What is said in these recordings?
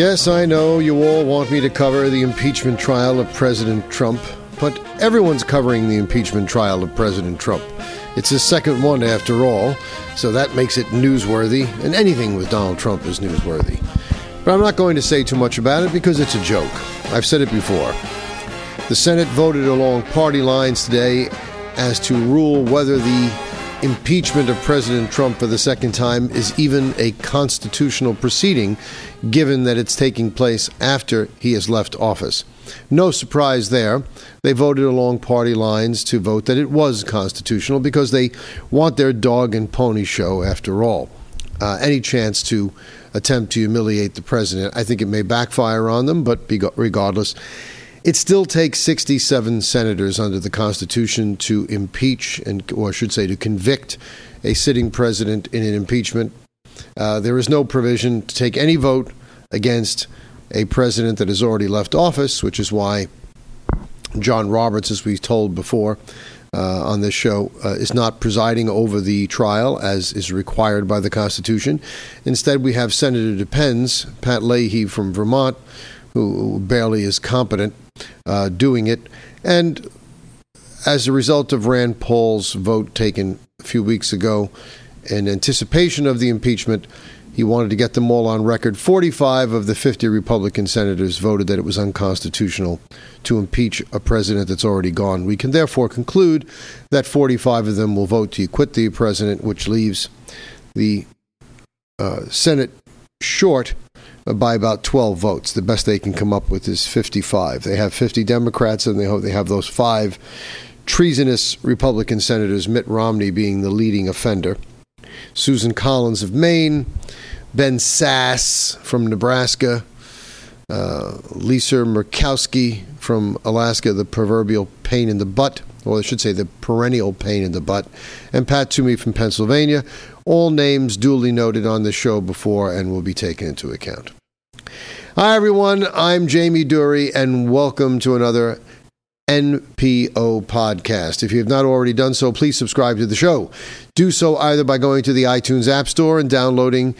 Yes, I know you all want me to cover the impeachment trial of President Trump, but everyone's covering the impeachment trial of President Trump. It's his second one after all, so that makes it newsworthy, and anything with Donald Trump is newsworthy. But I'm not going to say too much about it because it's a joke. I've said it before. The Senate voted along party lines today as to rule whether the impeachment of President Trump for the second time is even a constitutional proceeding, given that it's taking place after he has left office. No surprise there. They voted along party lines to vote that it was constitutional because they want their dog and pony show after all. Uh, any chance to attempt to humiliate the president, I think it may backfire on them, but regardless, it still takes 67 senators under the Constitution to impeach, and, or I should say, to convict a sitting president in an impeachment. Uh, there is no provision to take any vote against a president that has already left office, which is why John Roberts, as we told before uh, on this show, uh, is not presiding over the trial as is required by the Constitution. Instead, we have Senator DePenz, Pat Leahy from Vermont, who barely is competent uh, doing it. And as a result of Rand Paul's vote taken a few weeks ago in anticipation of the impeachment, he wanted to get them all on record. 45 of the 50 Republican senators voted that it was unconstitutional to impeach a president that's already gone. We can therefore conclude that 45 of them will vote to acquit the president, which leaves the uh, Senate short by about 12 votes. The best they can come up with is 55. They have 50 Democrats, and they hope they have those five treasonous Republican senators, Mitt Romney being the leading offender, Susan Collins of Maine, Ben Sasse from Nebraska, uh, Lisa Murkowski from Alaska, the proverbial pain in the butt, or I should say the perennial pain in the butt, and Pat Toomey from Pennsylvania. All names duly noted on the show before and will be taken into account. Hi, everyone. I'm Jamie Dury, and welcome to another NPO podcast. If you have not already done so, please subscribe to the show. Do so either by going to the iTunes App Store and downloading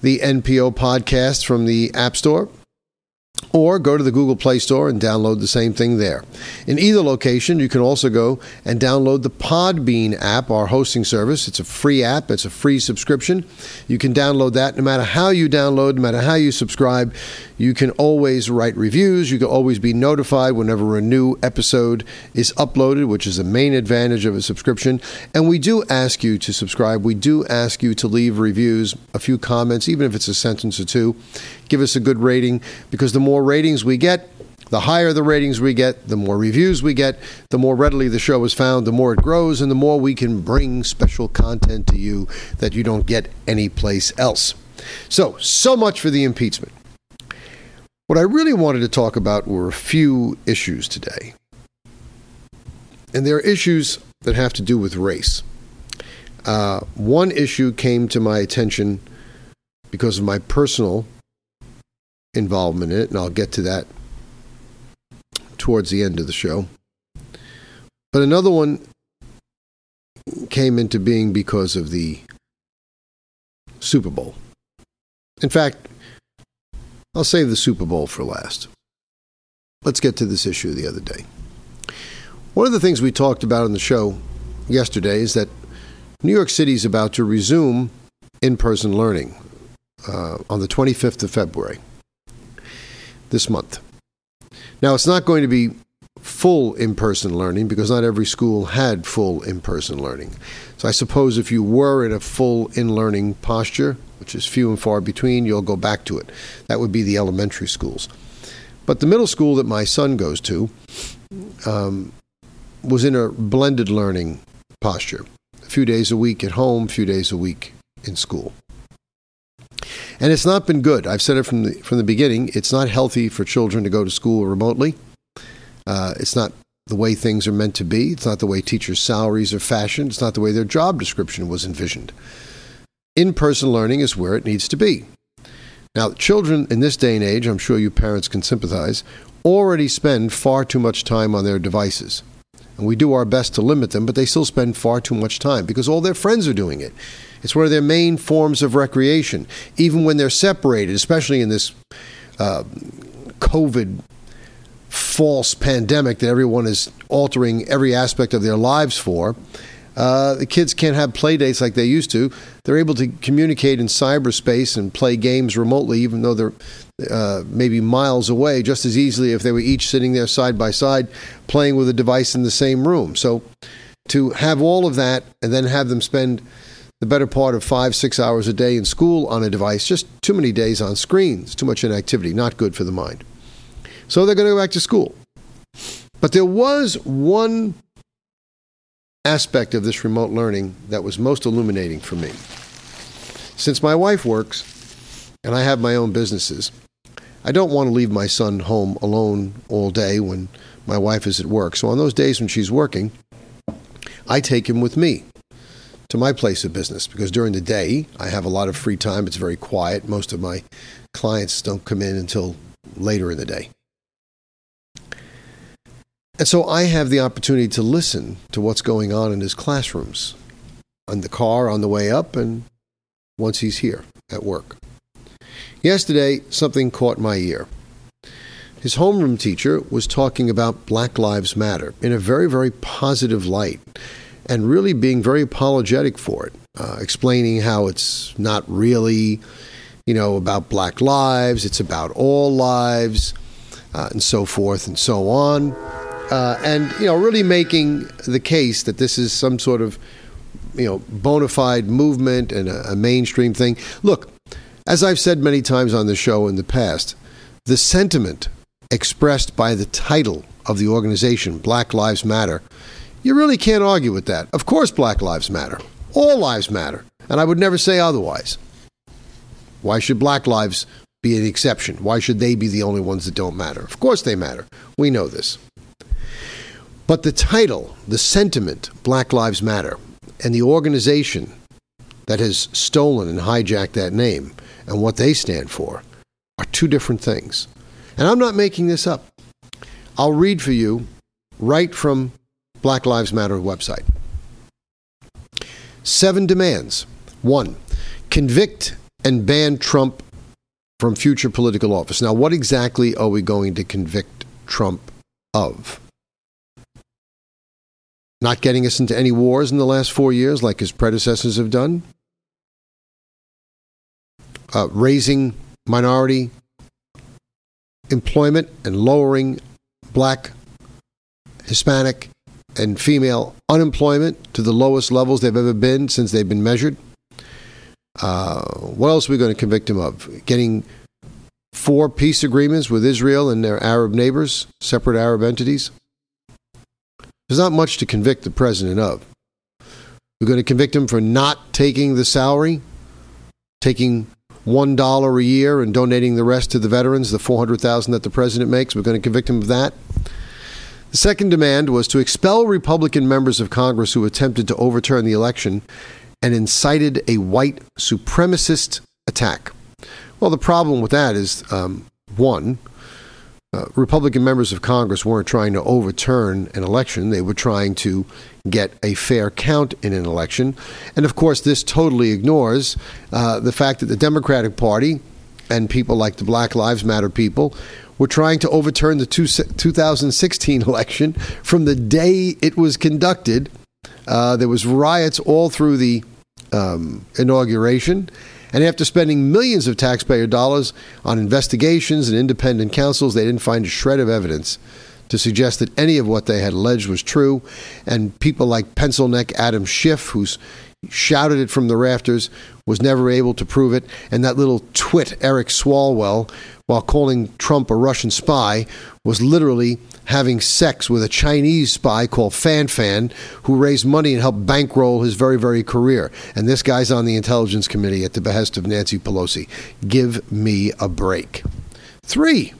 the NPO podcast from the App Store or go to the Google Play Store and download the same thing there. In either location, you can also go and download the Podbean app, our hosting service. It's a free app, it's a free subscription. You can download that no matter how you download, no matter how you subscribe. You can always write reviews. You can always be notified whenever a new episode is uploaded, which is the main advantage of a subscription. And we do ask you to subscribe. We do ask you to leave reviews, a few comments, even if it's a sentence or two. Give us a good rating because the more ratings we get, the higher the ratings we get, the more reviews we get, the more readily the show is found, the more it grows, and the more we can bring special content to you that you don't get anyplace else. So, so much for the impeachment. What I really wanted to talk about were a few issues today. And there are issues that have to do with race. Uh, one issue came to my attention because of my personal involvement in it, and I'll get to that towards the end of the show. But another one came into being because of the Super Bowl. In fact, I'll save the Super Bowl for last. Let's get to this issue the other day. One of the things we talked about on the show yesterday is that New York City is about to resume in person learning uh, on the 25th of February this month. Now, it's not going to be full in person learning because not every school had full in person learning. So I suppose if you were in a full in learning posture, which is few and far between, you'll go back to it. That would be the elementary schools. But the middle school that my son goes to um, was in a blended learning posture. A few days a week at home, a few days a week in school. And it's not been good. I've said it from the, from the beginning. It's not healthy for children to go to school remotely. Uh, it's not the way things are meant to be. It's not the way teachers' salaries are fashioned. It's not the way their job description was envisioned. In person learning is where it needs to be. Now, children in this day and age, I'm sure you parents can sympathize, already spend far too much time on their devices. And we do our best to limit them, but they still spend far too much time because all their friends are doing it. It's one of their main forms of recreation, even when they're separated, especially in this uh, COVID false pandemic that everyone is altering every aspect of their lives for. Uh, the kids can't have play dates like they used to. They're able to communicate in cyberspace and play games remotely, even though they're uh, maybe miles away, just as easily if they were each sitting there side by side playing with a device in the same room. So to have all of that and then have them spend the better part of five, six hours a day in school on a device, just too many days on screens, too much inactivity, not good for the mind. So they're going to go back to school. But there was one aspect of this remote learning that was most illuminating for me. Since my wife works and I have my own businesses, I don't want to leave my son home alone all day when my wife is at work. So on those days when she's working, I take him with me to my place of business because during the day I have a lot of free time. It's very quiet. Most of my clients don't come in until later in the day. And so I have the opportunity to listen to what's going on in his classrooms on the car on the way up and once he's here at work. Yesterday, something caught my ear. His homeroom teacher was talking about Black Lives Matter in a very, very positive light and really being very apologetic for it, uh, explaining how it's not really, you know, about black lives, it's about all lives, uh, and so forth and so on uh, and you know, really making the case that this is some sort of you know bona fide movement and a, a mainstream thing. Look, as I've said many times on the show in the past, the sentiment expressed by the title of the organization, Black Lives Matter, you really can't argue with that. Of course, Black Lives Matter. All lives matter. And I would never say otherwise. Why should black lives be an exception? Why should they be the only ones that don't matter? Of course they matter. We know this. But the title, the sentiment, Black Lives Matter, and the organization that has stolen and hijacked that name and what they stand for are two different things. And I'm not making this up. I'll read for you right from Black Lives Matter website. Seven demands. One, convict and ban Trump from future political office. Now, what exactly are we going to convict Trump of? not getting us into any wars in the last four years like his predecessors have done, uh, raising minority employment and lowering black, Hispanic, and female unemployment to the lowest levels they've ever been since they've been measured. Uh, what else are we going to convict him of? Getting four peace agreements with Israel and their Arab neighbors, separate Arab entities. There's not much to convict the president of. We're going to convict him for not taking the salary, taking one dollar a year and donating the rest to the veterans, the four hundred thousand that the president makes. We're going to convict him of that. The second demand was to expel Republican members of Congress who attempted to overturn the election and incited a white supremacist attack. Well, the problem with that is um, one, uh, Republican members of Congress weren't trying to overturn an election. They were trying to get a fair count in an election. And of course, this totally ignores uh, the fact that the Democratic Party and people like the Black Lives Matter people were trying to overturn the two, 2016 election from the day it was conducted. Uh, there was riots all through the um, inauguration. And after spending millions of taxpayer dollars on investigations and independent counsels, they didn't find a shred of evidence to suggest that any of what they had alleged was true. And people like pencil neck Adam Schiff, who's shouted it from the rafters, was never able to prove it. And that little twit, Eric Swalwell, while calling Trump a Russian spy, was literally having sex with a Chinese spy called Fan Fan, who raised money and helped bankroll his very, very career. And this guy's on the Intelligence Committee at the behest of Nancy Pelosi. Give me a break. Three,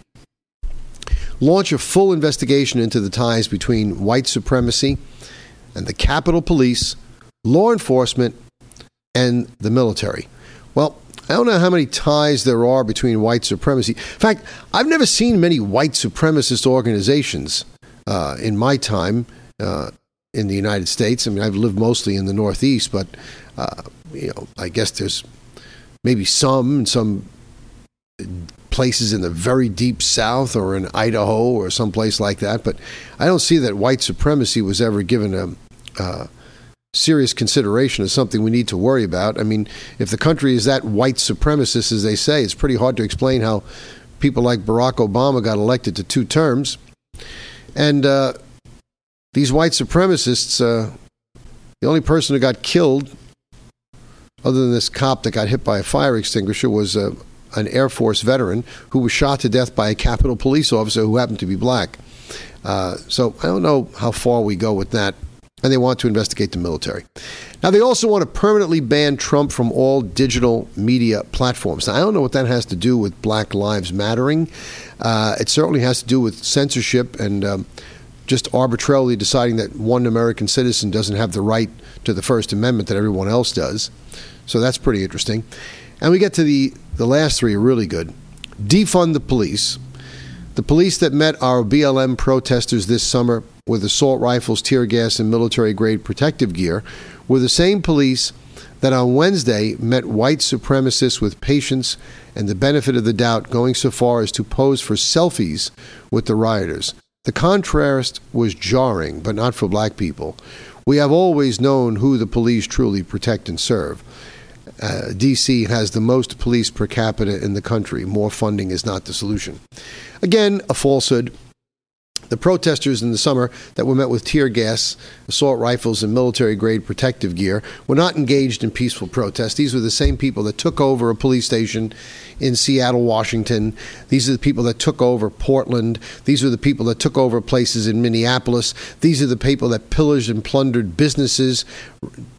launch a full investigation into the ties between white supremacy and the Capitol Police, law enforcement, and the military. Well, I don't know how many ties there are between white supremacy. In fact, I've never seen many white supremacist organizations uh, in my time uh, in the United States. I mean, I've lived mostly in the Northeast, but uh, you know, I guess there's maybe some in some places in the very deep South or in Idaho or someplace like that. But I don't see that white supremacy was ever given a uh, serious consideration as something we need to worry about. I mean, if the country is that white supremacist as they say, it's pretty hard to explain how people like Barack Obama got elected to two terms. And uh, these white supremacists, uh, the only person who got killed, other than this cop that got hit by a fire extinguisher, was uh, an Air Force veteran who was shot to death by a Capitol police officer who happened to be black. Uh, so I don't know how far we go with that. And they want to investigate the military. Now, they also want to permanently ban Trump from all digital media platforms. Now, I don't know what that has to do with Black Lives Mattering. Uh, it certainly has to do with censorship and um, just arbitrarily deciding that one American citizen doesn't have the right to the First Amendment that everyone else does. So that's pretty interesting. And we get to the, the last three are really good. Defund the police. The police that met our BLM protesters this summer with assault rifles, tear gas, and military grade protective gear were the same police that on Wednesday met white supremacists with patience and the benefit of the doubt, going so far as to pose for selfies with the rioters. The contrast was jarring, but not for black people. We have always known who the police truly protect and serve. Uh, DC has the most police per capita in the country. More funding is not the solution. Again, a falsehood. The protesters in the summer that were met with tear gas, assault rifles, and military grade protective gear were not engaged in peaceful protest. These were the same people that took over a police station in Seattle, Washington. These are the people that took over Portland. These are the people that took over places in Minneapolis. These are the people that pillaged and plundered businesses,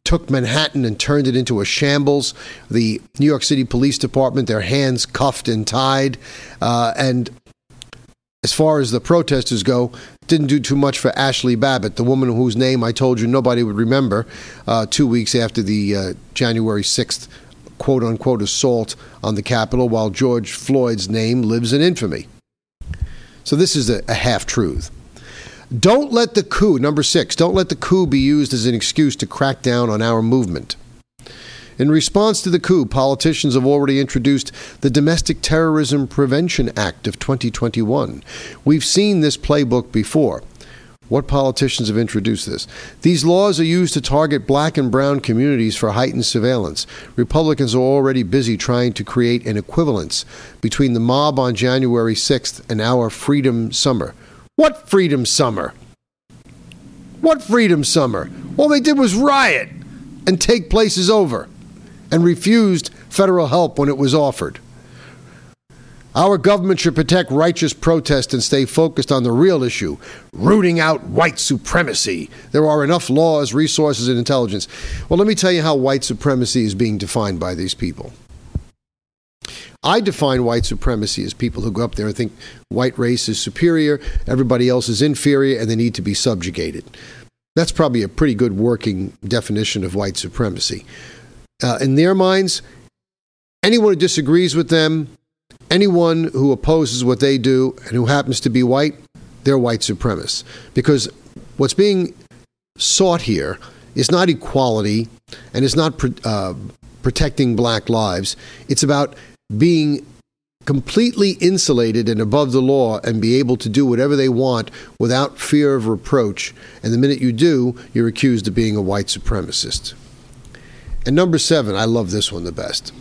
took Manhattan and turned it into a shambles. The New York City Police Department, their hands cuffed and tied, uh, and as far as the protesters go, didn't do too much for Ashley Babbitt, the woman whose name I told you nobody would remember uh, two weeks after the uh, January 6th quote unquote assault on the Capitol, while George Floyd's name lives in infamy. So this is a, a half truth. Don't let the coup, number six, don't let the coup be used as an excuse to crack down on our movement. In response to the coup, politicians have already introduced the Domestic Terrorism Prevention Act of 2021. We've seen this playbook before. What politicians have introduced this? These laws are used to target black and brown communities for heightened surveillance. Republicans are already busy trying to create an equivalence between the mob on January 6th and our Freedom Summer. What Freedom Summer? What Freedom Summer? All they did was riot and take places over and refused federal help when it was offered. Our government should protect righteous protest and stay focused on the real issue rooting out white supremacy. There are enough laws, resources, and intelligence. Well, let me tell you how white supremacy is being defined by these people. I define white supremacy as people who go up there and think white race is superior, everybody else is inferior, and they need to be subjugated. That's probably a pretty good working definition of white supremacy uh, in their minds, anyone who disagrees with them, anyone who opposes what they do, and who happens to be white, they're white supremacists. Because what's being sought here is not equality and it's not uh, protecting black lives. It's about being completely insulated and above the law and be able to do whatever they want without fear of reproach. And the minute you do, you're accused of being a white supremacist. And number seven, I love this one the best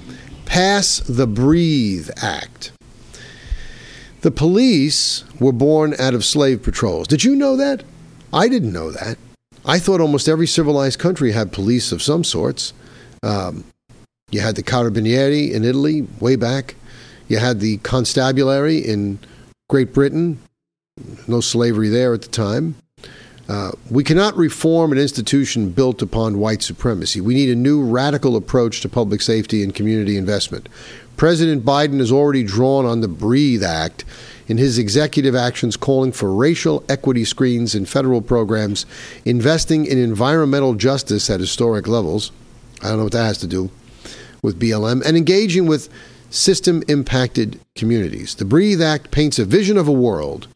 Pass the Breathe Act. The police were born out of slave patrols. Did you know that? I didn't know that. I thought almost every civilized country had police of some sorts. Um, you had the Carabinieri in Italy way back. You had the Constabulary in Great Britain. No slavery there at the time. Uh, we cannot reform an institution built upon white supremacy. We need a new radical approach to public safety and community investment. President Biden has already drawn on the Breathe Act in his executive actions calling for racial equity screens in federal programs, investing in environmental justice at historic levels. I don't know what that has to do with BLM, and engaging with system impacted communities. The Breathe Act paints a vision of a world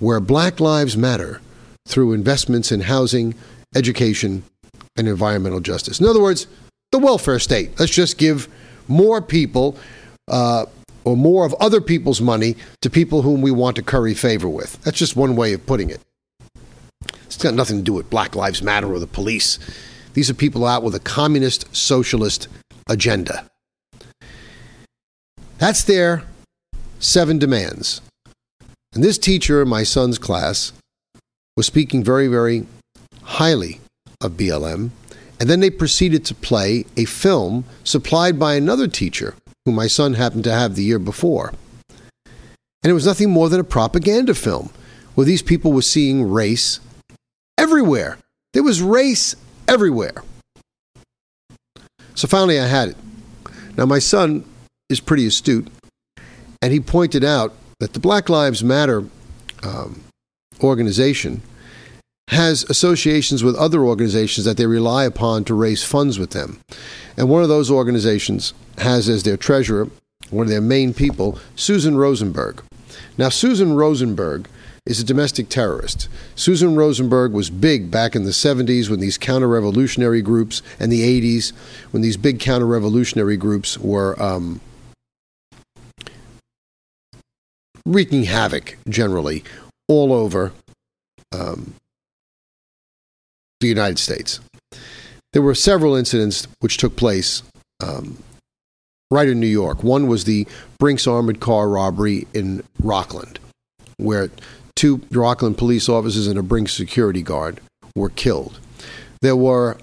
where Black Lives Matter through investments in housing, education, and environmental justice. In other words, the welfare state. Let's just give more people uh, or more of other people's money to people whom we want to curry favor with. That's just one way of putting it. It's got nothing to do with Black Lives Matter or the police. These are people out with a communist socialist agenda. That's their seven demands. And this teacher in my son's class was speaking very, very highly of BLM. And then they proceeded to play a film supplied by another teacher who my son happened to have the year before. And it was nothing more than a propaganda film where these people were seeing race everywhere. There was race everywhere. So finally, I had it. Now, my son is pretty astute, and he pointed out that the Black Lives Matter um, organization has associations with other organizations that they rely upon to raise funds with them. And one of those organizations has as their treasurer, one of their main people, Susan Rosenberg. Now, Susan Rosenberg is a domestic terrorist. Susan Rosenberg was big back in the 70s when these counter revolutionary groups, and the 80s when these big counter revolutionary groups were um, wreaking havoc generally all over um, the United States. There were several incidents which took place um, right in New York. One was the Brinks armored car robbery in Rockland, where two Rockland police officers and a Brinks security guard were killed. There were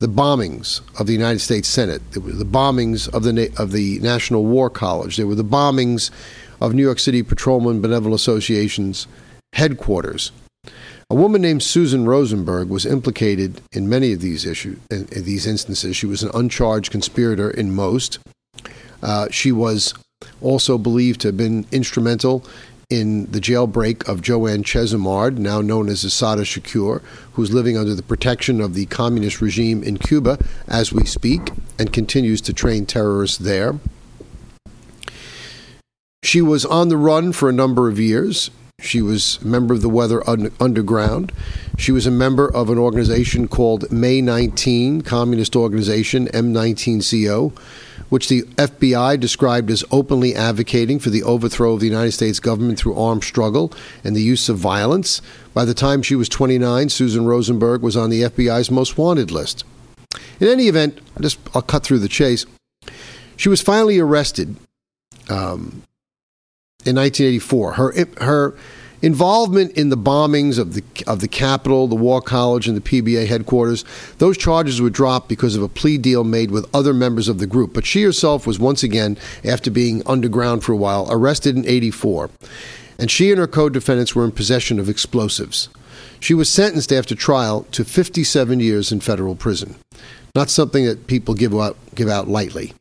the bombings of the United States Senate. There were the bombings of the of the National War College. There were the bombings of New York City Patrolmen Benevolent Association's headquarters. A woman named Susan Rosenberg was implicated in many of these issues, in, in these instances. She was an uncharged conspirator in most. Uh, she was also believed to have been instrumental in the jailbreak of Joanne Chesimard, now known as Assata Shakur, who's living under the protection of the communist regime in Cuba as we speak and continues to train terrorists there. She was on the run for a number of years. She was a member of the Weather Underground. She was a member of an organization called May 19, Communist Organization, M19CO, which the FBI described as openly advocating for the overthrow of the United States government through armed struggle and the use of violence. By the time she was 29, Susan Rosenberg was on the FBI's most wanted list. In any event, I'll just I'll cut through the chase. She was finally arrested um, in 1984. Her her involvement in the bombings of the of the Capitol, the War College, and the PBA headquarters, those charges were dropped because of a plea deal made with other members of the group. But she herself was once again, after being underground for a while, arrested in 84. And she and her co-defendants were in possession of explosives. She was sentenced after trial to 57 years in federal prison. Not something that people give out give out lightly.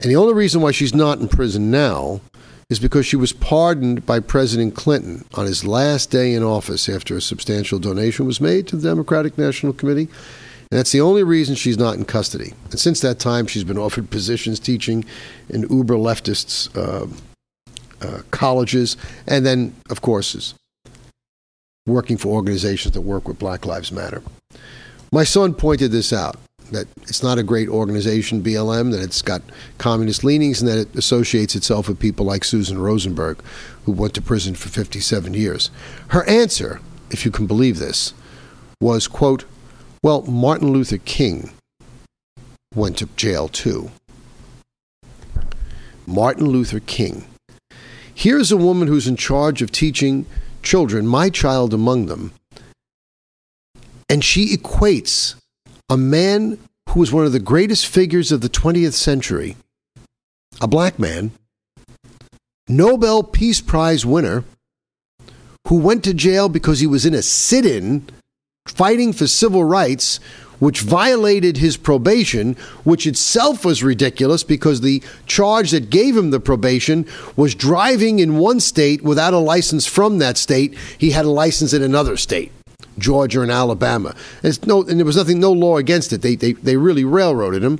And the only reason why she's not in prison now is because she was pardoned by President Clinton on his last day in office after a substantial donation was made to the Democratic National Committee. And that's the only reason she's not in custody. And since that time, she's been offered positions teaching in uber leftists' uh, uh, colleges, and then, of course, is working for organizations that work with Black Lives Matter. My son pointed this out that it's not a great organization, BLM, that it's got communist leanings, and that it associates itself with people like Susan Rosenberg, who went to prison for 57 years. Her answer, if you can believe this, was, quote, well, Martin Luther King went to jail too. Martin Luther King. Here's a woman who's in charge of teaching children, my child among them, and she equates a man who was one of the greatest figures of the 20th century, a black man, Nobel Peace Prize winner, who went to jail because he was in a sit in fighting for civil rights, which violated his probation, which itself was ridiculous because the charge that gave him the probation was driving in one state without a license from that state. He had a license in another state. Georgia and Alabama. And, no, and there was nothing, no law against it. They, they, they really railroaded him.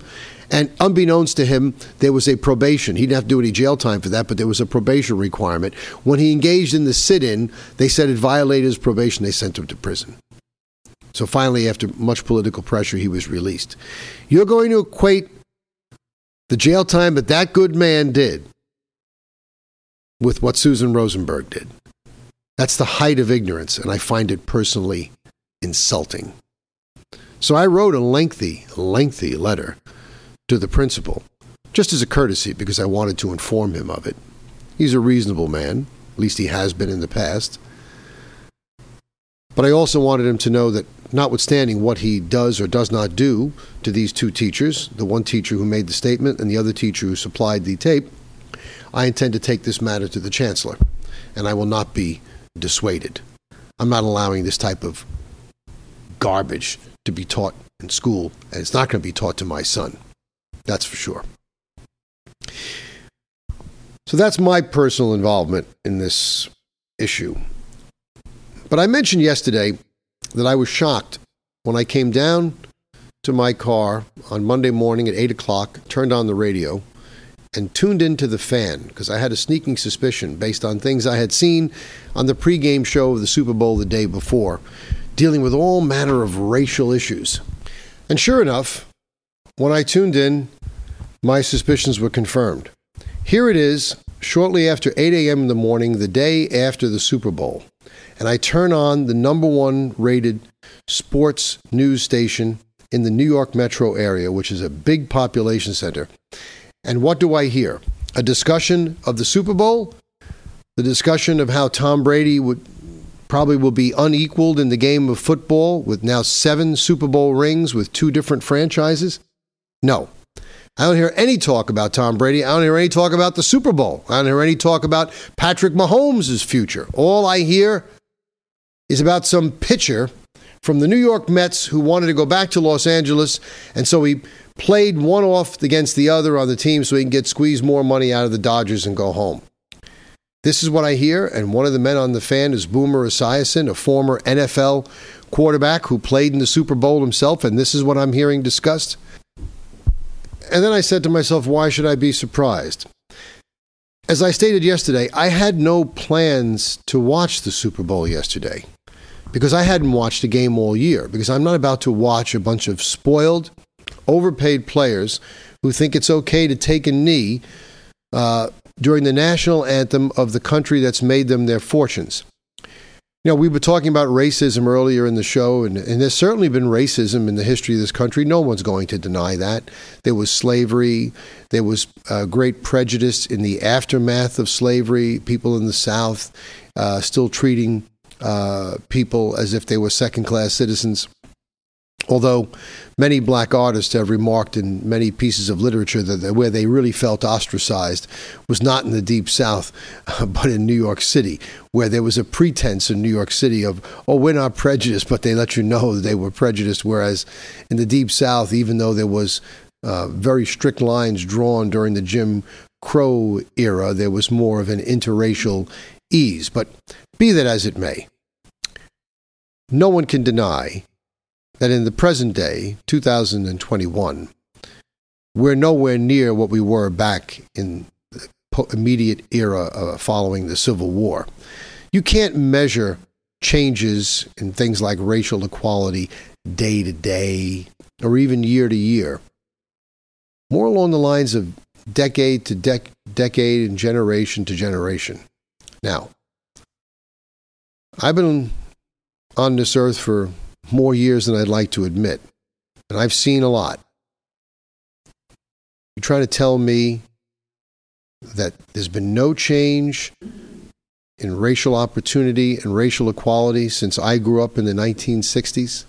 And unbeknownst to him, there was a probation. He didn't have to do any jail time for that, but there was a probation requirement. When he engaged in the sit in, they said it violated his probation. They sent him to prison. So finally, after much political pressure, he was released. You're going to equate the jail time that that good man did with what Susan Rosenberg did. That's the height of ignorance, and I find it personally insulting. So I wrote a lengthy, lengthy letter to the principal, just as a courtesy because I wanted to inform him of it. He's a reasonable man, at least he has been in the past. But I also wanted him to know that, notwithstanding what he does or does not do to these two teachers, the one teacher who made the statement and the other teacher who supplied the tape, I intend to take this matter to the chancellor, and I will not be dissuaded. I'm not allowing this type of garbage to be taught in school, and it's not going to be taught to my son. That's for sure. So that's my personal involvement in this issue. But I mentioned yesterday that I was shocked when I came down to my car on Monday morning at 8 o'clock, turned on the radio, and tuned into the fan because I had a sneaking suspicion based on things I had seen on the pregame show of the Super Bowl the day before, dealing with all manner of racial issues. And sure enough, when I tuned in, my suspicions were confirmed. Here it is, shortly after 8 a.m. in the morning, the day after the Super Bowl, and I turn on the number one rated sports news station in the New York metro area, which is a big population center. And what do I hear? A discussion of the Super Bowl, the discussion of how Tom Brady would probably will be unequaled in the game of football with now seven Super Bowl rings with two different franchises? No. I don't hear any talk about Tom Brady. I don't hear any talk about the Super Bowl. I don't hear any talk about Patrick Mahomes' future. All I hear is about some pitcher from the New York Mets who wanted to go back to Los Angeles, and so he played one off against the other on the team so he can get squeeze more money out of the Dodgers and go home. This is what I hear, and one of the men on the fan is Boomer Esiason, a former NFL quarterback who played in the Super Bowl himself, and this is what I'm hearing discussed. And then I said to myself, why should I be surprised? As I stated yesterday, I had no plans to watch the Super Bowl yesterday because I hadn't watched a game all year, because I'm not about to watch a bunch of spoiled, overpaid players who think it's okay to take a knee uh, during the national anthem of the country that's made them their fortunes. You know, we were talking about racism earlier in the show, and, and, there's certainly been racism in the history of this country. No one's going to deny that. There was slavery, there was uh, great prejudice in the aftermath of slavery, people in the South uh, still treating uh, people as if they were second class citizens. Although many black artists have remarked in many pieces of literature that where they really felt ostracized was not in the deep south, but in New York City, where there was a pretense in New York City of, oh, we're not prejudiced, but they let you know that they were prejudiced. Whereas in the deep south, even though there was uh, very strict lines drawn during the Jim Crow era, there was more of an interracial ease. But be that as it may, no one can deny that in the present day, 2021, we're nowhere near what we were back in the immediate era uh, following the Civil War. You can't measure changes in things like racial equality day to day or even year to year. More along the lines of decade to dec- decade and generation to generation. Now, I've been on this earth for more years than I'd like to admit. And I've seen a lot. You're trying to tell me that there's been no change in racial opportunity and racial equality since I grew up in the 1960s?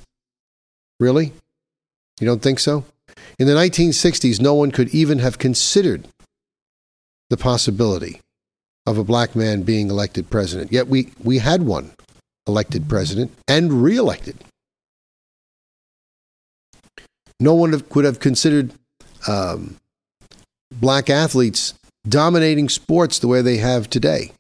Really? You don't think so? In the 1960s, no one could even have considered the possibility of a black man being elected president. Yet we, we had one elected president and reelected. No one could have considered um, black athletes dominating sports the way they have today.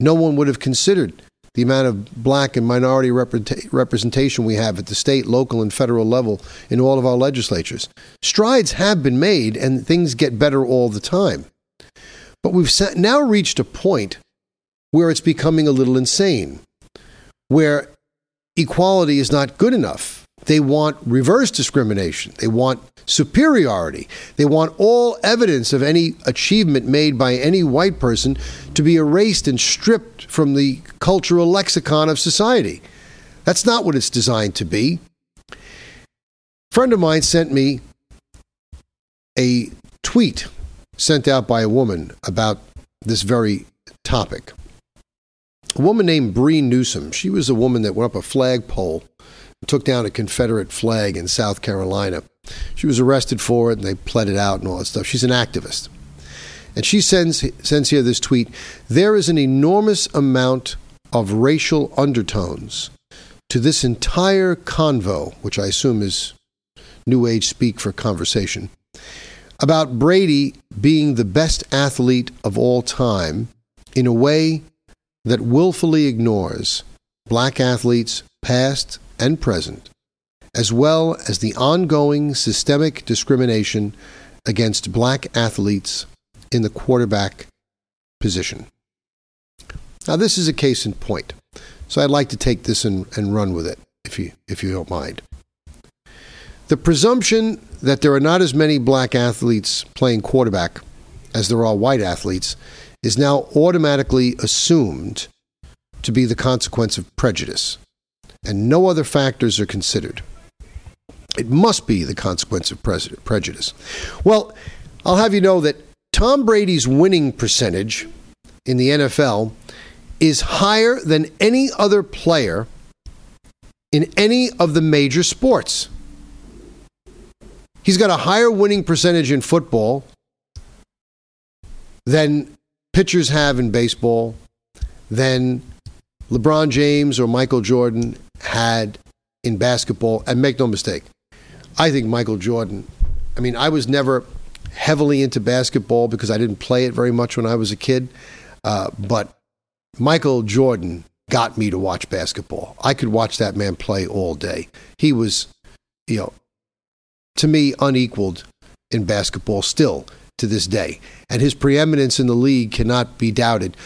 No one would have considered the amount of black and minority representation we have at the state, local, and federal level in all of our legislatures. Strides have been made, and things get better all the time. But we've now reached a point where it's becoming a little insane, where equality is not good enough They want reverse discrimination. They want superiority. They want all evidence of any achievement made by any white person to be erased and stripped from the cultural lexicon of society. That's not what it's designed to be. A friend of mine sent me a tweet sent out by a woman about this very topic. A woman named Bree Newsom. She was a woman that went up a flagpole took down a Confederate flag in South Carolina. She was arrested for it and they pled it out and all that stuff. She's an activist. And she sends, sends here this tweet There is an enormous amount of racial undertones to this entire convo, which I assume is New Age speak for conversation, about Brady being the best athlete of all time in a way that willfully ignores black athletes, past and present, as well as the ongoing systemic discrimination against black athletes in the quarterback position. Now, this is a case in point, so I'd like to take this and, and run with it, if you, if you don't mind. The presumption that there are not as many black athletes playing quarterback as there are white athletes is now automatically assumed to be the consequence of prejudice, and no other factors are considered. It must be the consequence of prejudice. Well, I'll have you know that Tom Brady's winning percentage in the NFL is higher than any other player in any of the major sports. He's got a higher winning percentage in football than pitchers have in baseball, than LeBron James or Michael Jordan had in basketball. And make no mistake, I think Michael Jordan, I mean, I was never heavily into basketball because I didn't play it very much when I was a kid. Uh, but Michael Jordan got me to watch basketball. I could watch that man play all day. He was, you know, to me, unequaled in basketball still to this day. And his preeminence in the league cannot be doubted.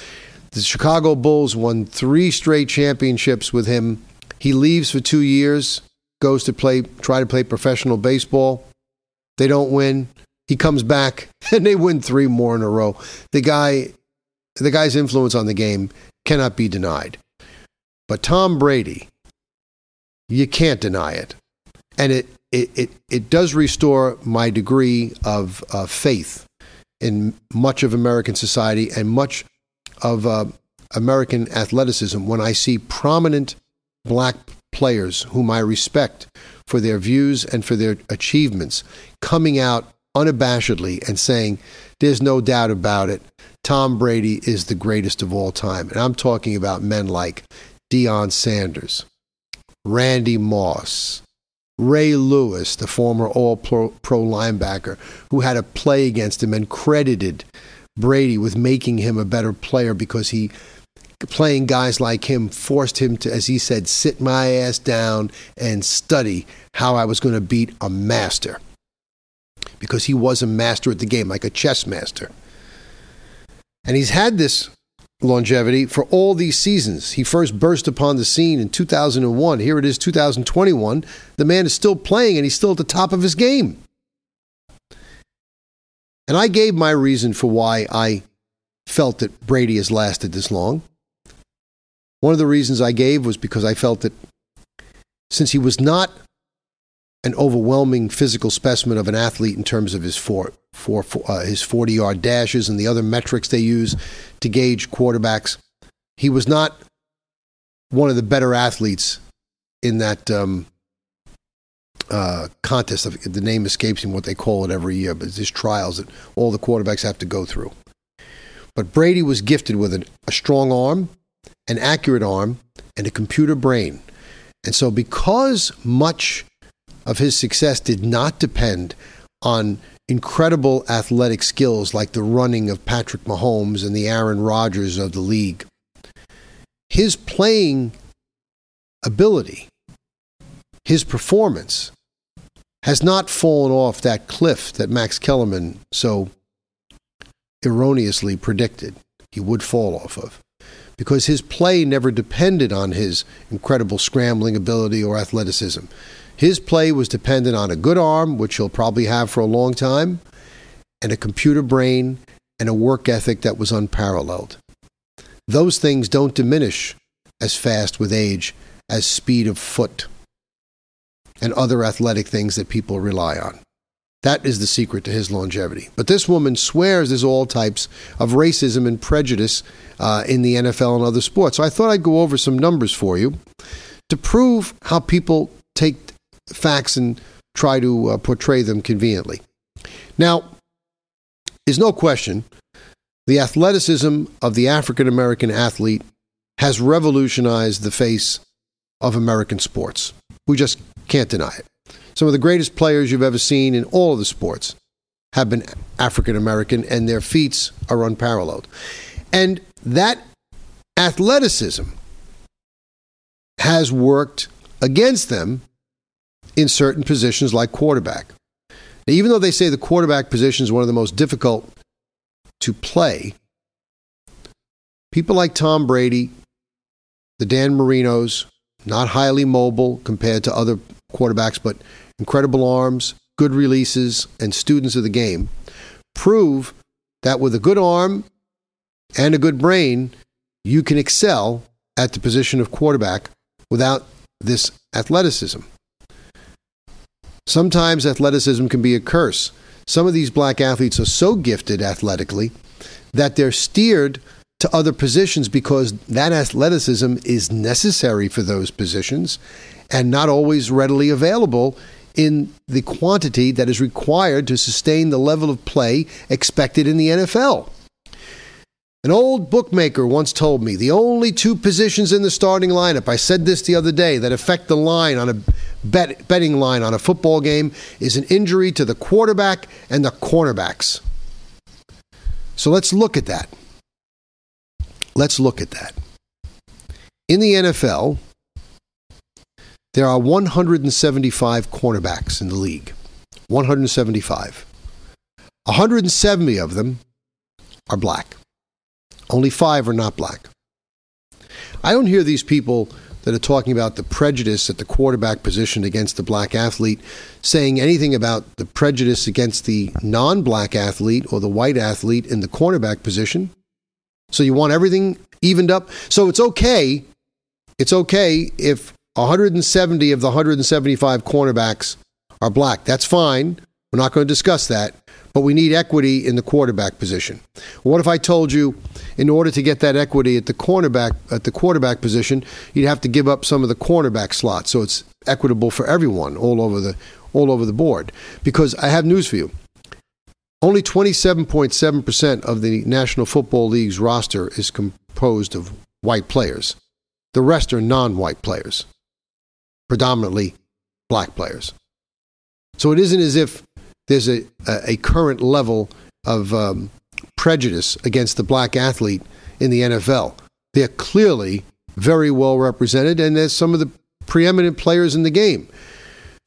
The Chicago Bulls won three straight championships with him. He leaves for two years, goes to play, try to play professional baseball. They don't win. He comes back and they win three more in a row. The guy, the guy's influence on the game cannot be denied. But Tom Brady, you can't deny it. And it, it, it, it does restore my degree of uh, faith in much of American society and much of uh, American athleticism when I see prominent black players whom I respect for their views and for their achievements coming out unabashedly and saying, There's no doubt about it. Tom Brady is the greatest of all time. And I'm talking about men like Deion Sanders, Randy Moss, Ray Lewis, the former All Pro, pro linebacker, who had a play against him and credited Brady with making him a better player because he playing guys like him forced him to, as he said, sit my ass down and study how I was going to beat a master. Because he was a master at the game, like a chess master. And he's had this longevity for all these seasons. He first burst upon the scene in 2001. Here it is, 2021. The man is still playing and he's still at the top of his game. And I gave my reason for why I felt that Brady has lasted this long. One of the reasons I gave was because I felt that since he was not an overwhelming physical specimen of an athlete in terms of his four, four, four uh, his 40 yard dashes and the other metrics they use to gauge quarterbacks. He was not one of the better athletes in that um, uh, contest. The name escapes me what they call it every year, but it's these trials that all the quarterbacks have to go through. But Brady was gifted with an, a strong arm, an accurate arm, and a computer brain. And so, because much of his success did not depend on incredible athletic skills like the running of Patrick Mahomes and the Aaron Rodgers of the league. His playing ability, his performance, has not fallen off that cliff that Max Kellerman so erroneously predicted he would fall off of. Because his play never depended on his incredible scrambling ability or athleticism. His play was dependent on a good arm, which he'll probably have for a long time, and a computer brain and a work ethic that was unparalleled. Those things don't diminish as fast with age as speed of foot and other athletic things that people rely on. That is the secret to his longevity. But this woman swears there's all types of racism and prejudice uh, in the NFL and other sports. So I thought I'd go over some numbers for you to prove how people take facts and try to uh, portray them conveniently. Now, there's no question the athleticism of the African American athlete has revolutionized the face of American sports. We just can't deny it. Some of the greatest players you've ever seen in all of the sports have been African American, and their feats are unparalleled. And that athleticism has worked against them in certain positions like quarterback. Now, even though they say the quarterback position is one of the most difficult to play, people like Tom Brady, the Dan Marinos, not highly mobile compared to other quarterbacks, but incredible arms, good releases, and students of the game, prove that with a good arm and a good brain, you can excel at the position of quarterback without this athleticism. Sometimes athleticism can be a curse. Some of these black athletes are so gifted athletically that they're steered to other positions because that athleticism is necessary for those positions and not always readily available in the quantity that is required to sustain the level of play expected in the NFL. An old bookmaker once told me the only two positions in the starting lineup, I said this the other day, that affect the line on a bet, betting line on a football game is an injury to the quarterback and the cornerbacks. So let's look at that. Let's look at that. In the NFL, there are 175 cornerbacks in the league. 175. 170 of them are black. Only five are not black. I don't hear these people that are talking about the prejudice at the quarterback position against the black athlete saying anything about the prejudice against the non black athlete or the white athlete in the cornerback position. So you want everything evened up. So it's okay. It's okay if 170 of the 175 cornerbacks are black. That's fine. We're not going to discuss that. But we need equity in the quarterback position. What if I told you, in order to get that equity at the cornerback at the quarterback position, you'd have to give up some of the cornerback slots, so it's equitable for everyone all over the all over the board. Because I have news for you. Only 27.7% of the National Football League's roster is composed of white players. The rest are non white players, predominantly black players. So it isn't as if there's a, a current level of um, prejudice against the black athlete in the NFL. They're clearly very well represented, and there's some of the preeminent players in the game.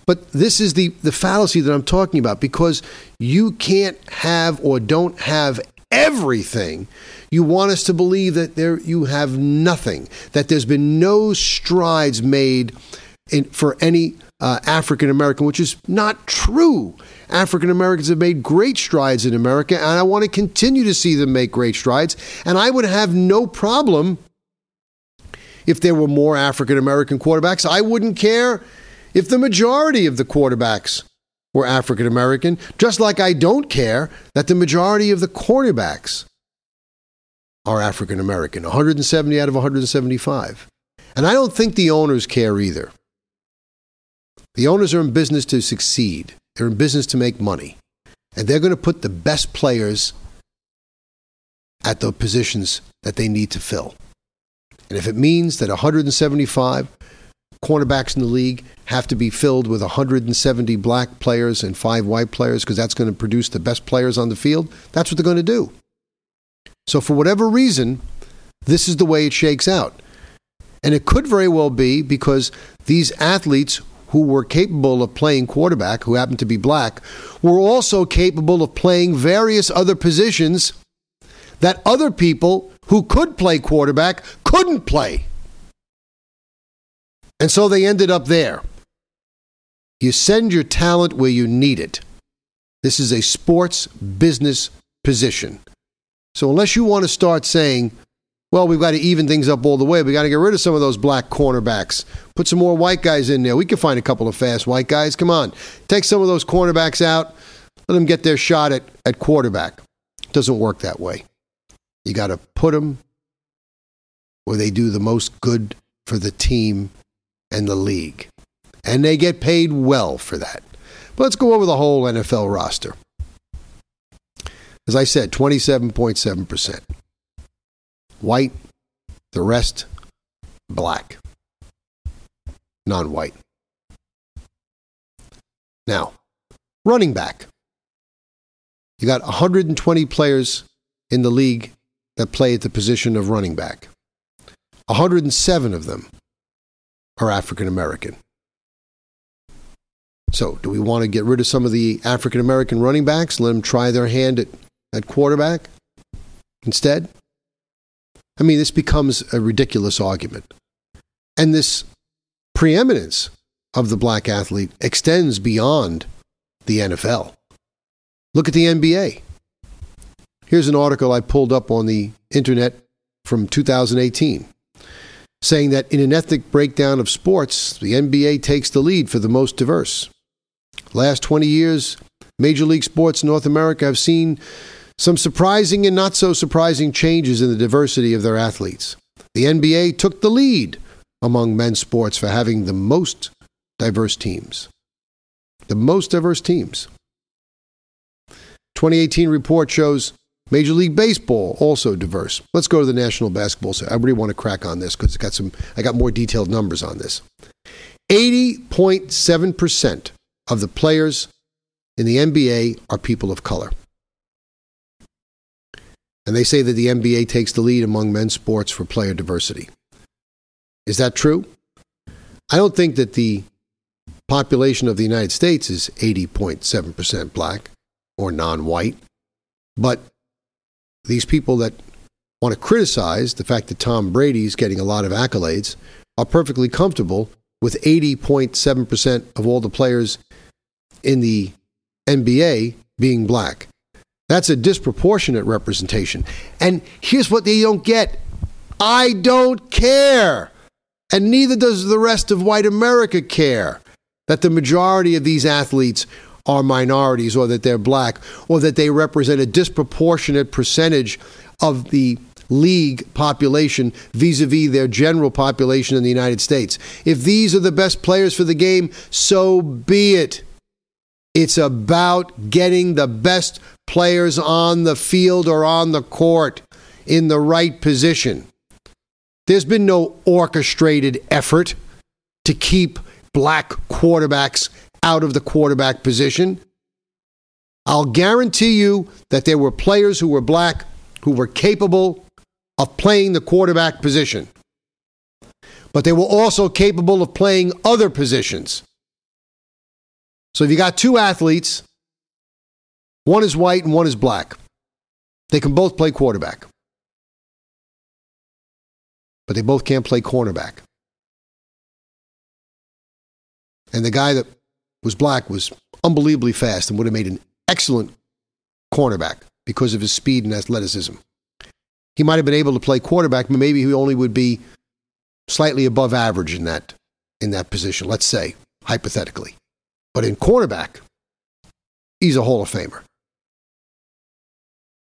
But this is the, the fallacy that I'm talking about because you can't have or don't have everything. You want us to believe that there you have nothing, that there's been no strides made in, for any uh, African American, which is not true. African Americans have made great strides in America, and I want to continue to see them make great strides. And I would have no problem if there were more African American quarterbacks. I wouldn't care if the majority of the quarterbacks were African American, just like I don't care that the majority of the cornerbacks are African American, 170 out of 175. And I don't think the owners care either. The owners are in business to succeed. They're in business to make money. And they're going to put the best players at the positions that they need to fill. And if it means that 175 cornerbacks in the league have to be filled with 170 black players and five white players because that's going to produce the best players on the field, that's what they're going to do. So, for whatever reason, this is the way it shakes out. And it could very well be because these athletes who were capable of playing quarterback, who happened to be black, were also capable of playing various other positions that other people who could play quarterback couldn't play. And so they ended up there. You send your talent where you need it. This is a sports business position. So unless you want to start saying, well, we've got to even things up all the way, we got to get rid of some of those black cornerbacks, put some more white guys in there. We can find a couple of fast white guys. Come on, take some of those cornerbacks out, let them get their shot at, at quarterback. It doesn't work that way. You got to put them where they do the most good for the team and the league. And they get paid well for that. But let's go over the whole NFL roster. As I said, 27.7%. White, the rest black, non white. Now, running back. You got 120 players in the league that play at the position of running back. 107 of them are African American. So, do we want to get rid of some of the African American running backs, let them try their hand at, at quarterback instead? I mean, this becomes a ridiculous argument. And this preeminence of the black athlete extends beyond the NFL. Look at the NBA. Here's an article I pulled up on the internet from 2018 saying that in an ethnic breakdown of sports, the NBA takes the lead for the most diverse. Last 20 years, Major League Sports in North America have seen some surprising and not so surprising changes in the diversity of their athletes. The NBA took the lead among men's sports for having the most diverse teams. The most diverse teams. 2018 report shows Major League Baseball also diverse. Let's go to the National Basketball. I really want to crack on this because got some. I got more detailed numbers on this. Eighty point seven percent of the players in the NBA are people of color, and they say that the NBA takes the lead among men's sports for player diversity. Is that true? I don't think that the population of the United States is 80.7% black or non white, but these people that want to criticize the fact that Tom Brady's getting a lot of accolades are perfectly comfortable with 80.7% of all the players in the NBA being black. That's a disproportionate representation. And here's what they don't get I don't care. And neither does the rest of white America care that the majority of these athletes are minorities or that they're black or that they represent a disproportionate percentage of the league population vis a vis their general population in the United States. If these are the best players for the game, so be it. It's about getting the best players on the field or on the court in the right position. There's been no orchestrated effort to keep black quarterbacks out of the quarterback position. I'll guarantee you that there were players who were black who were capable of playing the quarterback position. But they were also capable of playing other positions. So if you got two athletes, one is white and one is black, they can both play quarterback. But they both can't play cornerback. And the guy that was black was unbelievably fast and would have made an excellent cornerback because of his speed and athleticism. He might have been able to play quarterback, but maybe he only would be slightly above average in that in that position, let's say, hypothetically. But in cornerback, he's a Hall of Famer.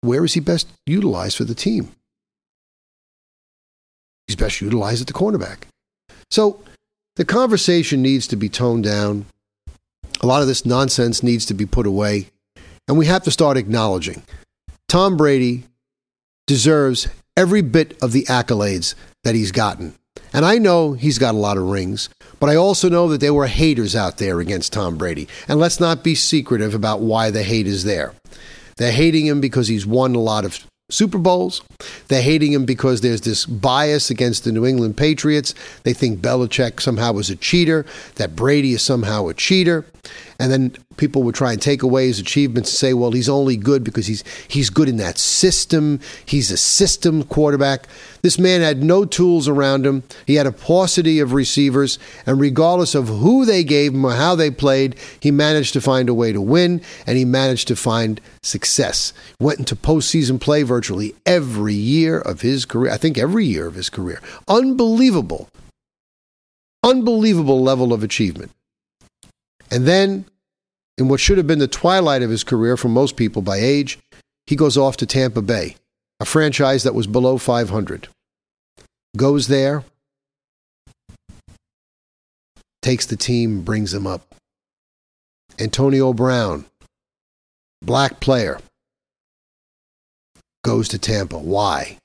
Where is he best utilized for the team? He's best utilized at the cornerback. So the conversation needs to be toned down. A lot of this nonsense needs to be put away. And we have to start acknowledging Tom Brady deserves every bit of the accolades that he's gotten. And I know he's got a lot of rings, but I also know that there were haters out there against Tom Brady. And let's not be secretive about why the hate is there. They're hating him because he's won a lot of Super Bowls. They're hating him because there's this bias against the New England Patriots. They think Belichick somehow was a cheater, that Brady is somehow a cheater. And then people would try and take away his achievements and say, well, he's only good because he's he's good in that system. He's a system quarterback. This man had no tools around him. He had a paucity of receivers, and regardless of who they gave him or how they played, he managed to find a way to win and he managed to find success. Went into postseason play virtually every year of his career. I think every year of his career. Unbelievable. Unbelievable level of achievement. And then, in what should have been the twilight of his career for most people by age, he goes off to Tampa Bay, a franchise that was below 500. Goes there, takes the team, brings them up. Antonio Brown, black player, goes to Tampa. Why?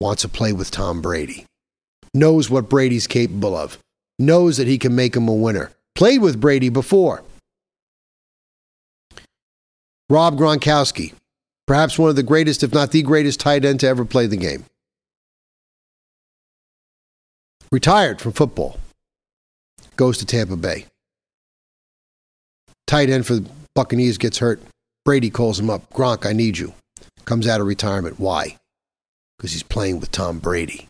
Wants to play with Tom Brady. Knows what Brady's capable of. Knows that he can make him a winner played with Brady before. Rob Gronkowski, perhaps one of the greatest, if not the greatest, tight end to ever play the game. Retired from football, goes to Tampa Bay. Tight end for the Buccaneers gets hurt. Brady calls him up. Gronk, I need you. Comes out of retirement. Why? Because he's playing with Tom Brady.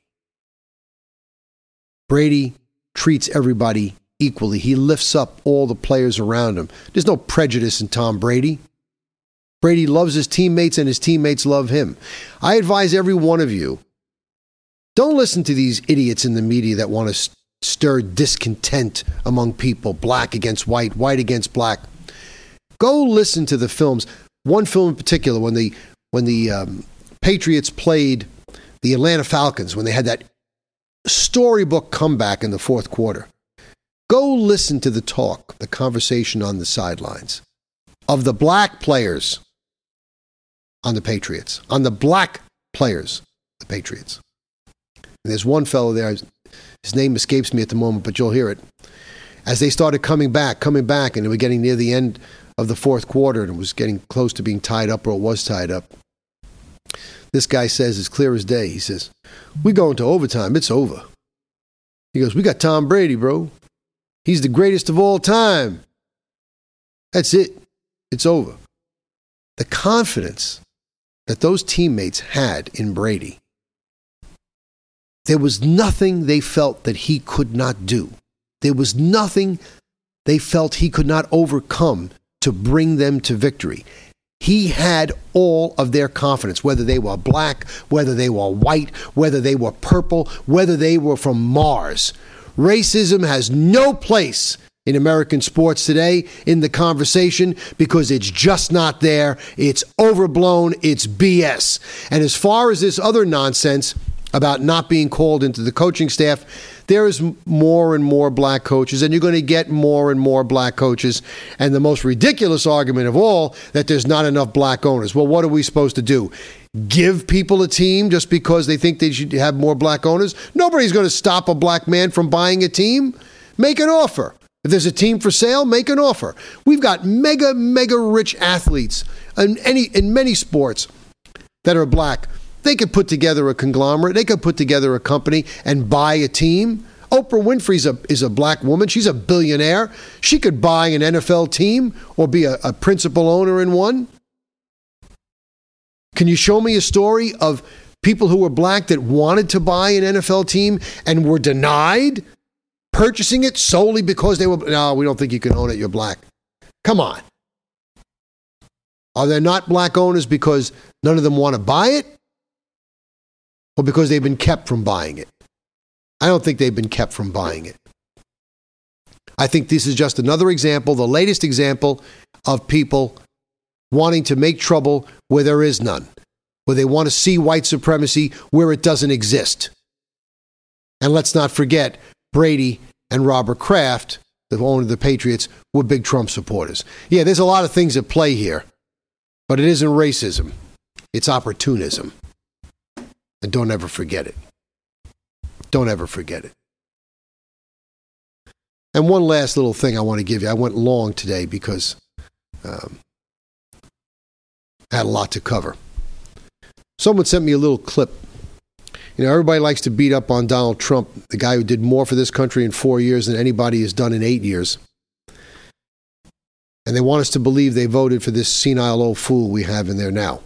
Brady treats everybody equally. He lifts up all the players around him. There's no prejudice in Tom Brady. Brady loves his teammates and his teammates love him. I advise every one of you don't listen to these idiots in the media that want to stir discontent among people, black against white, white against black. Go listen to the films. One film in particular, when the when the um, Patriots played the Atlanta Falcons, when they had that storybook comeback in the fourth quarter. Go listen to the talk, the conversation on the sidelines of the black players on the Patriots, on the black players, the Patriots. And there's one fellow there, his name escapes me at the moment, but you'll hear it. As they started coming back, coming back, and they were getting near the end of the fourth quarter and it was getting close to being tied up or it was tied up. This guy says, as clear as day, he says, We go into overtime, it's over. He goes, We got Tom Brady, bro. He's the greatest of all time. That's it. It's over. The confidence that those teammates had in Brady, there was nothing they felt that he could not do. There was nothing they felt he could not overcome to bring them to victory. He had all of their confidence, whether they were black, whether they were white, whether they were purple, whether they were from Mars. Racism has no place in American sports today in the conversation because it's just not there. It's overblown. It's BS. And as far as this other nonsense about not being called into the coaching staff, there is more and more black coaches, and you're going to get more and more black coaches. And the most ridiculous argument of all that there's not enough black owners. Well, what are we supposed to do? give people a team just because they think they should have more black owners. Nobody's going to stop a black man from buying a team. Make an offer. If there's a team for sale, make an offer. We've got mega, mega rich athletes in any in many sports that are black. They could put together a conglomerate. They could put together a company and buy a team. Oprah Winfrey's a, is a black woman. She's a billionaire. She could buy an NFL team or be a, a principal owner in one. Can you show me a story of people who were black that wanted to buy an NFL team and were denied purchasing it solely because they were, no, we don't think you can own it, you're black. Come on. Are there not black owners because none of them want to buy it? Or because they've been kept from buying it? I don't think they've been kept from buying it. I think this is just another example, the latest example of people wanting to make trouble where there is none, where they want to see white supremacy where it doesn't exist. And let's not forget, Brady and Robert Kraft, the owner of the Patriots, were big Trump supporters. Yeah, there's a lot of things at play here, but it isn't racism, it's opportunism. And don't ever forget it. Don't ever forget it. And one last little thing I want to give you. I went long today because um, had a lot to cover. Someone sent me a little clip. You know, everybody likes to beat up on Donald Trump, the guy who did more for this country in four years than anybody has done in eight years. And they want us to believe they voted for this senile old fool we have in there now.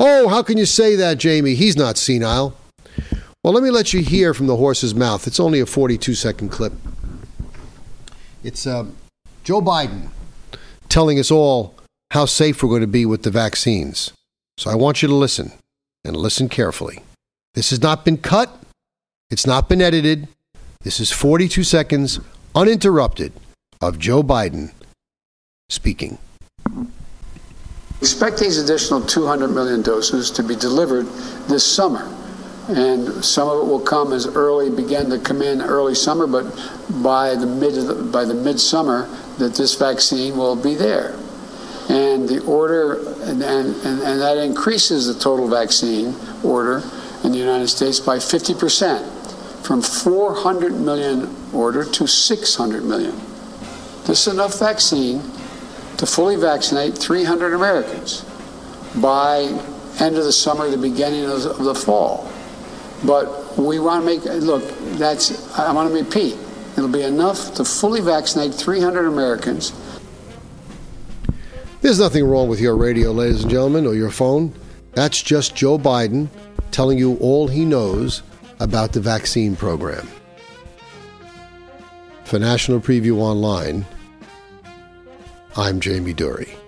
Oh, how can you say that, Jamie? He's not senile. Well, let me let you hear from the horse's mouth. It's only a 42 second clip. It's uh, Joe Biden telling us all how safe we're going to be with the vaccines. So I want you to listen and listen carefully. This has not been cut, it's not been edited. This is 42 seconds uninterrupted of Joe Biden speaking. Expect these additional 200 million doses to be delivered this summer. And some of it will come as early, begin to come in early summer, but by the mid by the midsummer, that this vaccine will be there. And the order, and, and, and that increases the total vaccine order in the United States by 50%, from 400 million order to 600 million. This is enough vaccine to fully vaccinate 300 Americans by end of the summer, the beginning of the, fall. But we want to make look. That's I want to repeat. It'll be enough to fully vaccinate 300 Americans. There's nothing wrong with your radio, ladies and gentlemen, or your phone. That's just Joe Biden telling you all he knows about the vaccine program. For National Preview Online, I'm Jamie Dury.